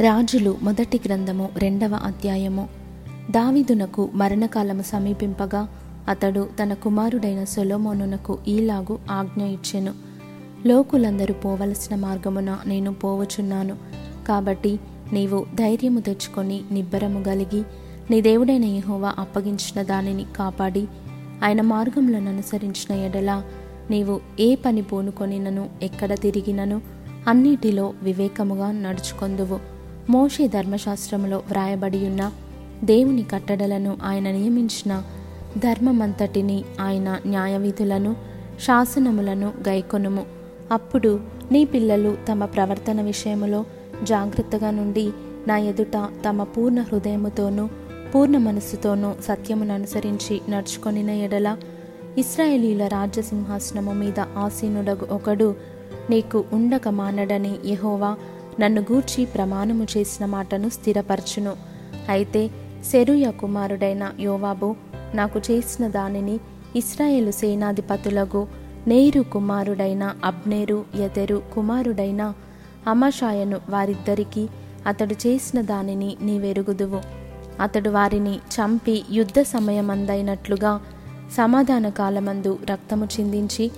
రాజులు మొదటి గ్రంథము రెండవ అధ్యాయము. దావిదునకు మరణకాలము సమీపింపగా అతడు తన కుమారుడైన సొలోమోనునకు ఈలాగు ఆజ్ఞ ఇచ్చెను. లోకులందరూ పోవలసిన మార్గమున నేను పోవచున్నాను కాబట్టి నీవు ధైర్యము తెచ్చుకొని నిబ్బరము కలిగి నీ దేవుడైన యహోవా అప్పగించిన దానిని కాపాడి ఆయన మార్గములను అనుసరించిన ఎడల నీవు ఏ పని పూనుకొనినను ఎక్కడ తిరిగినను అన్నిటిలో వివేకముగా నడుచుకొందువు. మోషే ధర్మశాస్త్రములో వ్రాయబడి ఉన్న దేవుని కట్టడలను ఆయన నియమించిన ధర్మమంతటిని ఆయన న్యాయవిధులను శాసనములను గైకొనుము. అప్పుడు నీ పిల్లలు తమ ప్రవర్తన విషయములో జాగ్రత్తగా నుండి నా ఎదుట తమ పూర్ణ హృదయముతోనూ పూర్ణ మనస్సుతోనూ సత్యమును అనుసరించి నడుచుకొనిన ఎడల ఇస్రాయేలీల రాజ్యసింహాసనము మీద ఆసీనుడగు ఒకడు నీకు ఉండక మానడని యహోవా నన్ను గూర్చి ప్రమాణము చేసిన మాటను స్థిరపరచును. అయితే సెరుయ కుమారుడైన యోవాబు నాకు చేసిన దానిని ఇస్రాయేలు సేనాధిపతులకు నేరు కుమారుడైన అబ్నేరు ఎదెరు కుమారుడైన అమషాయను వారిద్దరికీ అతడు చేసిన దానిని నీవెరుగుదువు. అతడు వారిని చంపి యుద్ధ సమయమందైనట్లుగా సమాధాన కాలమందు రక్తము చిందించి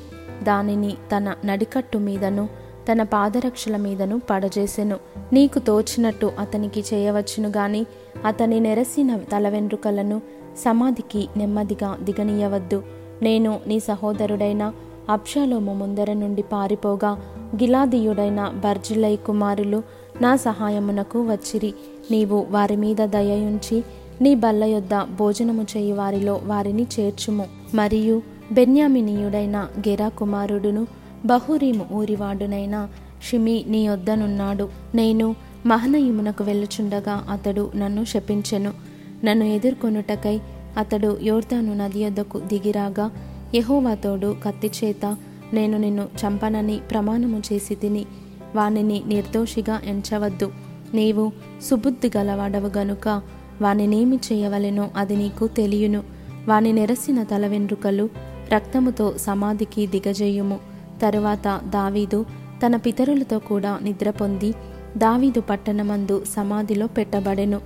దానిని తన నడికట్టు మీదను తన పాదరక్షల మీదను పడజేసెను. నీకు తోచినట్టు అతనికి చేయవచ్చును గాని అతని నెరసిన తల వెంట్రుకలను సమాధికి నెమ్మదిగా దిగనీయవద్దు. నేను నీ సహోదరుడైన అబ్షాలోము ముందర నుండి పారిపోగా గిలాదీయుడైన బర్జిలై కుమారులు నా సహాయమునకు వచ్చిరి. నీవు వారి మీద దయయుంచి నీ బల్ల యొద్ద భోజనము చేయి వారిలో వారిని చేర్చుము. మరియు బెన్యామినీయుడైన గెరా కుమారుడును బహురీము ఊరివాడునైన షిమి నీ వద్దనున్నాడు నేను మహనయుమునకు వెళ్ళుచుండగా అతడు నన్ను శపించెను. నన్ను ఎదుర్కొనుటకై అతడు యోర్దాను నది యొద్దకు దిగిరాగా యహోవాతోడు కత్తి చేత నేను నిన్ను చంపనని ప్రమాణము చేసి తిని వానిని నిర్దోషిగా ఎంచవద్దు. నీవు సుబుద్ధి గలవాడవు గనుక వానినేమి చేయవలెనో అది నీకు తెలియను. వాని నెరసిన తల వెండ్రుకలు రక్తముతో సమాధికి దిగజేయుము. తరువాత దావీదు తన పితరులతో కూడా నిద్ర పొంది దావీదు పట్టణమందు సమాధిలో పెట్టబడెను.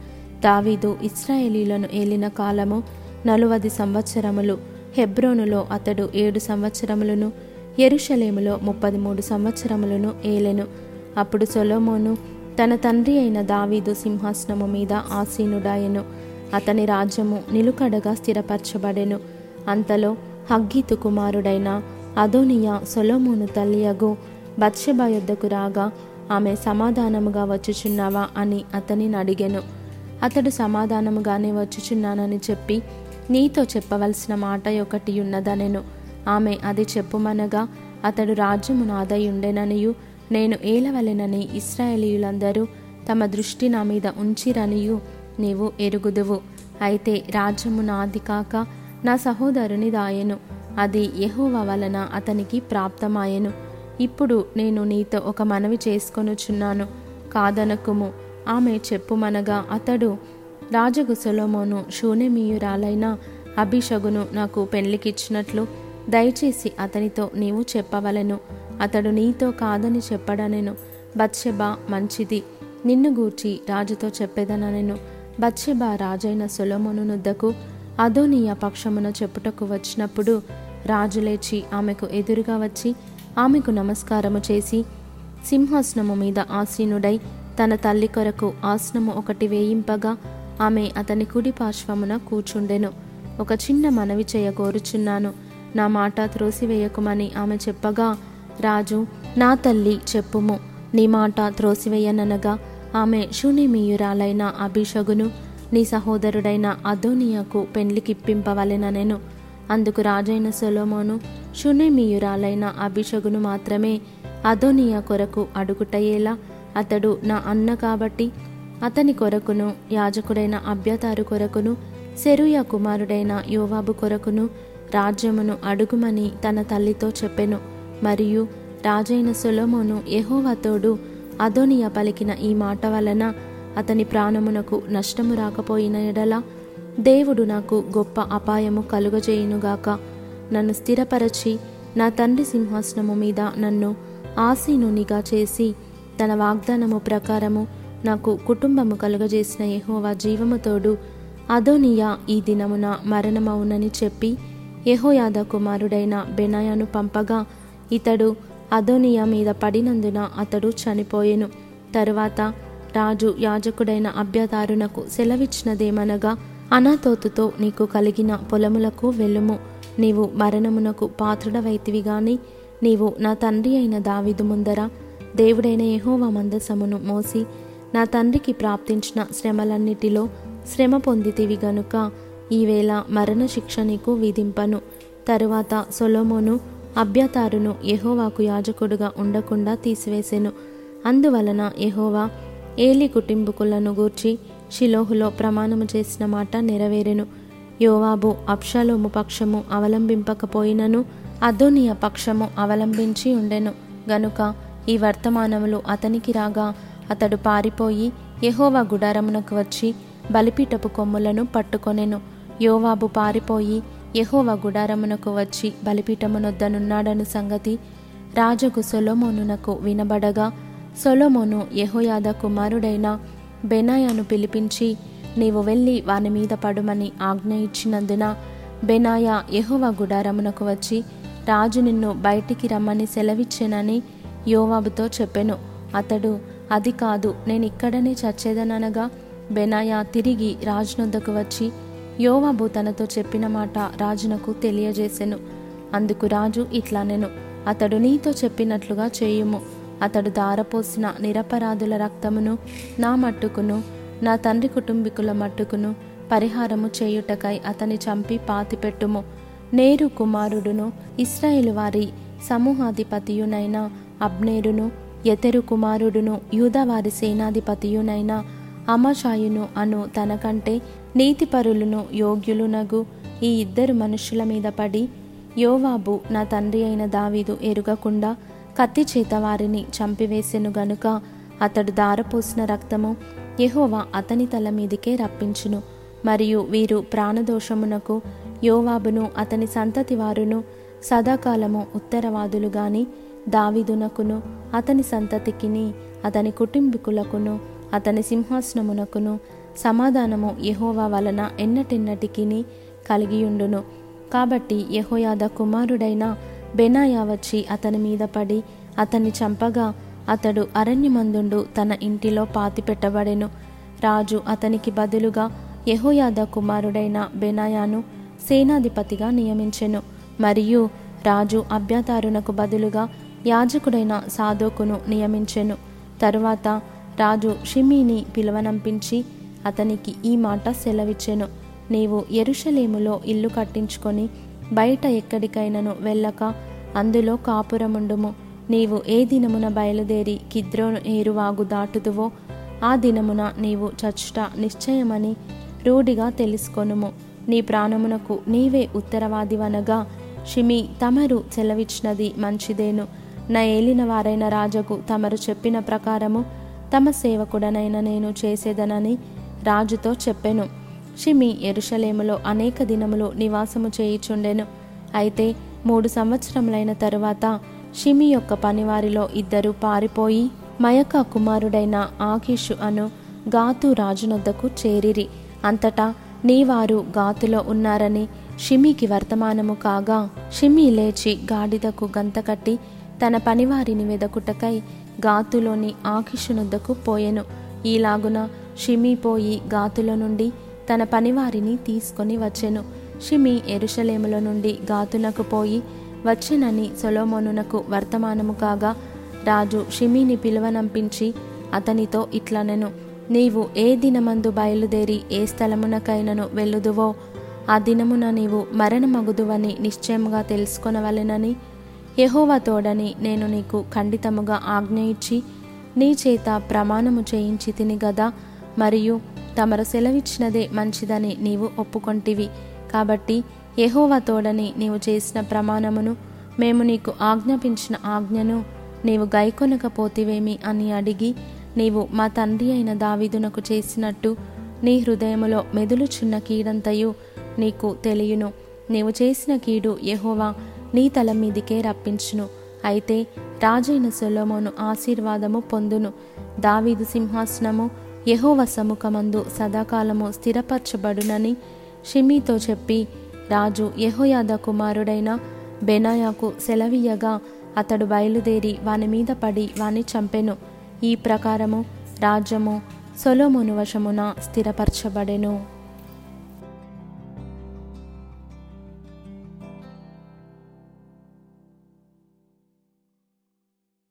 దావీదు ఇస్రాయేలీలను ఏలిన కాలము నలువది సంవత్సరములు హెబ్రోనులో అతడు ఏడు సంవత్సరములను ఎరుషలేములో ముప్పది మూడు సంవత్సరములను ఏలెను. అప్పుడు సొలోమోను తన తండ్రి అయిన దావీదు సింహాసనము మీద ఆసీనుడాయెను అతని రాజ్యము నిలుకడగా స్థిరపరచబడెను. అంతలో హగ్గీతు కుమారుడైన అదోనియా సొలోమోను తల్లియగు బత్షబా యొద్దకు రాగా ఆమె సమాధానముగా వచ్చుచున్నావా? అని అతనిని అడిగెను. అతడు సమాధానముగానే వచ్చుచున్నానని చెప్పి నీతో చెప్పవలసిన మాట ఒకటి ఉన్నదనెను. ఆమె అది చెప్పుమనగా అతడు రాజ్యము నాదయుండెననియు నేను ఏలవలెనని ఇస్రాయేలీయులందరూ తమ దృష్టి నా మీద ఉంచిరనియు. నీవు ఎరుగుదువు. అయితే రాజ్యము నాది కాక నా సహోదరుని దాయెను. అది యెహోవా వలన అతనికి ప్రాప్తమాయెను. ఇప్పుడు నేను నీతో ఒక మనవి చేసుకొనుచున్నాను. కాదనకుము ఆమె చెప్పుమనగా అతడు రాజగు సొలోమోను శూన్యమీయురాలైన అభిషగును నాకు పెళ్ళికిచ్చినట్లు దయచేసి అతనితో నీవు చెప్పవలెను. అతడు నీతో కాదని చెప్పడనెను. బత్సెబ మంచిది. నిన్ను గూర్చి రాజుతో చెప్పేదననెను. బత్సెబ రాజైన సొలోమోను నుద్దకు అదోనియా పక్షమున చెప్పుటకు వచ్చినప్పుడు రాజు లేచి ఆమెకు ఎదురుగా వచ్చి ఆమెకు నమస్కారము చేసి సింహాసనము మీద ఆసీనుడై తన తల్లి కొరకు ఆసనము ఒకటి వేయింపగా ఆమె అతని కుడి పార్శ్వమున కూర్చుండెను. ఒక చిన్న మనవి చేయ కోరుచున్నాను నా మాట త్రోసివేయకుమని ఆమె చెప్పగా రాజు నా తల్లి చెప్పుము. నీ మాట త్రోసివేయననగా ఆమె శూన్యమీయురాలైన అభిషగును నీ సహోదరుడైన అదోనియాకు పెండ్లికిప్పింపవలెననెను అందుకు రాజైన సొలోమోను శూన్యమీయురాలైన అభిషగును మాత్రమే అదోనియా కొరకు అడుగుటయేలా అతడు నా అన్న కాబట్టి అతని కొరకును యాజకుడైన అభ్యతారు కొరకును సెరుయ కుమారుడైన యోవాబు కొరకును రాజ్యమును అడుగుమని తన తల్లితో చెప్పెను. మరియు రాజైన సొలోమోను యహోవతోడు అదోనియా పలికిన ఈ మాట వలన అతని ప్రాణమునకు నష్టము రాకపోయిన ఎడల దేవుడు నాకు గొప్ప అపాయము కలుగజేయునుగాక. నన్ను స్థిరపరచి నా తండ్రి సింహాసనము మీద నన్ను ఆసీనునిగా చేసి తన వాగ్దానము ప్రకారము నాకు కుటుంబము కలుగజేసిన యహోవా జీవముతోడు అదోనియా ఈ దినమున మరణమవునని చెప్పి యహోయాద కుమారుడైన బెనాయాను పంపగా ఇతడు అదోనియా మీద పడినందున అతడు చనిపోయెను. తరువాత రాజు యాజకుడైన అభ్యతారునకు సెలవిచ్చినదేమనగా అనాతోతుతో నీకు కలిగిన పొలములకు వెళ్ళుము. నీవు మరణమునకు పాత్రుడవైతివి గాని నీవు నా తండ్రి అయిన దావిదు ముందర దేవుడైన యహోవ మందసమును మోసి నా తండ్రికి ప్రాప్తించిన శ్రమలన్నిటిలో శ్రమ పొందితివి గనుక ఈవేళ మరణ శిక్ష నీకు విధింపను. తరువాత సొలోమోను అభ్యతారును యహోవాకు యాజకుడుగా ఉండకుండా తీసివేసెను. అందువలన యహోవా ఏలి కుటుంబకులను గూర్చి షిలోహులో ప్రమాణము చేసిన మాట నెరవేరెను. యోవాబు అప్షలోము పక్షము అవలంబింపకపోయినను అదోనియ పక్షము అవలంబించి ఉండెను. గనుక ఈ వర్తమానములు అతనికి రాగా అతడు పారిపోయి యెహోవా గుడారమునకు వచ్చి బలిపీటపు కొమ్ములను పట్టుకొనెను. యోవాబు పారిపోయి యెహోవా గుడారమునకు వచ్చి బలిపీఠమునొద్దనున్నాడను సంగతి రాజుకు సొలోమోనునకు వినబడగా సొలోమోను యహోయాద కుమారుడైన బెనాయాను పిలిపించి నీవు వెళ్ళి వాని మీద పడుమని ఆజ్ఞ ఇచ్చినందున బెనాయా యెహోవా గుడారమునకు వచ్చి రాజు నిన్ను బయటికి రమ్మని సెలవిచ్చానని యోవాబుతో చెప్పెను. అతడు అది కాదు నేను ఇక్కడనే చచ్చేదనగా బెనాయా తిరిగి రాజునొద్దకు వచ్చి యోవాబు తనతో చెప్పిన మాట రాజునకు తెలియజేసెను. అందుకు రాజు ఇట్లా నేను అతడు నీతో చెప్పినట్లుగా చేయుము. అతడు దారపోసిన నిరపరాధుల రక్తమును నా మట్టుకును నా తండ్రి కుటుంబీకుల మట్టుకును పరిహారము చేయుటకై అతని చంపి పాతిపెట్టుము. నేరు కుమారుడును ఇస్రాయేలు వారి సమూహాధిపతియునైన అబ్నేరును ఎతెరు కుమారుడును యూదవారి సేనాధిపతియునైన అమషాయును అను తనకంటే నీతిపరులను యోగ్యులునగు ఈ ఇద్దరు మనుషుల మీద పడి యోవాబు నా తండ్రి అయిన దావీదు ఎరుగకుండా కత్తి చేత వారిని చంపివేసెను గనుక అతడు దారపోసిన రక్తము యహోవా అతని తల మీదికే రప్పించును. మరియు వీరు ప్రాణదోషమునకు యోవాబును అతని సంతతి వారును సదాకాలము ఉత్తరవాదులు దావిదునకును అతని సంతతికిని అతని కుటుంబీకులకును అతని సింహాసనమునకును సమాధానము యహోవా వలన ఎన్నటెన్నటికిని కలిగియుండును. కాబట్టి యహోయాద కుమారుడైన బెనాయా వచ్చి అతని మీద పడి అతన్ని చంపగా అతడు అరణ్యమందుండు తన ఇంటిలో పాతిపెట్టబడెను రాజు అతనికి బదులుగా యహోయాద కుమారుడైన బెనాయాను సేనాధిపతిగా నియమించెను. మరియు రాజు అభ్యతారునకు బదులుగా యాజకుడైన సాధోకును నియమించెను. తరువాత రాజు షిమీని పిలువనంపించి అతనికి ఈ మాట సెలవిచ్చెను. నీవు ఎరుషలేములో ఇల్లు కట్టించుకొని బయట ఎక్కడికైనను వెళ్ళక అందులో కాపురముండుము. నీవు ఏ దినమున బయలుదేరి కిద్రోను ఏరువాగు దాటుదువో ఆ దినమున నీవు చచ్చుట నిశ్చయమని రూఢిగా తెలుసుకొనుము. నీ ప్రాణమునకు నీవే ఉత్తరవాదివనగా షిమి తమరు సెలవిచ్చినది మంచిదేను. నా ఏలిన వారైన రాజకు తమరు చెప్పిన ప్రకారము తమ సేవకుడనైన నేను చేసేదనని రాజుతో చెప్పెను. షిమి ఎరుషలేములో అనేక దినములు నివాసము చేయుచుండెను. అయితే మూడు సంవత్సరములైన తరువాత షిమి యొక్క పనివారిలో ఇద్దరు పారిపోయి మయక కుమారుడైన ఆకీషు అను గాతు రాజునొద్దకు చేరిరి. అంతటా నీవారు గాతులో ఉన్నారని షిమికి వర్తమానము కాగా షిమి లేచి గాడిదకు గంతకట్టి తన పనివారిని వెదకుటకై గాతులోని ఆకిషునొద్దకు పోయెను. ఈలాగున షిమి పోయి గాతులో నుండి తన పనివారిని తీసుకొని వచ్చెను. షిమి ఎరుషలేముల నుండి గాతునకు పోయి వచ్చెనని సొలోమోనునకు వర్తమానము కాగా రాజు షిమిని పిలువనంపించి అతనితో ఇట్లనెను నీవు ఏ దినమందు బయలుదేరి ఏ స్థలమునకైనను వెళ్ళుదువో ఆ దినమున నీవు మరణమగుదువని నిశ్చయముగా తెలుసుకొనవలెనని యెహోవా తోడని నేను నీకు ఖండితముగా ఆజ్ఞ ఇచ్చి నీ చేత ప్రమాణము చేయించి తిని గదా మరియు తమరు సెలవిచ్చినదే మంచిదని నీవు ఒప్పుకొంటివి. కాబట్టి యెహోవా తోడని నీవు చేసిన ప్రమాణమును మేము నీకు ఆజ్ఞాపించిన ఆజ్ఞను నీవు గైకొనకపోతివేమి అని అడిగి నీవు మా తండ్రి అయిన దావీదునకు చేసినట్టు నీ హృదయములో మెదులుచున్న కీడంతయు నీకు తెలియను. నీవు చేసిన కీడు యహోవా నీ తల మీదికే రప్పించును. అయితే రాజైన సొలోమోను ఆశీర్వాదము పొందును. దావీదు సింహాసనము యహోవ సముఖమందు సదాకాలము స్థిరపరచబడునని షిమీతో చెప్పి రాజు యహోయాద కుమారుడైన బెనాయాకు సెలవీయగా అతడు బయలుదేరి వాని మీద పడి వాని చంపెను. ఈ ప్రకారము రాజ్యము సొలోమును వశమున స్థిరపరచబడెను.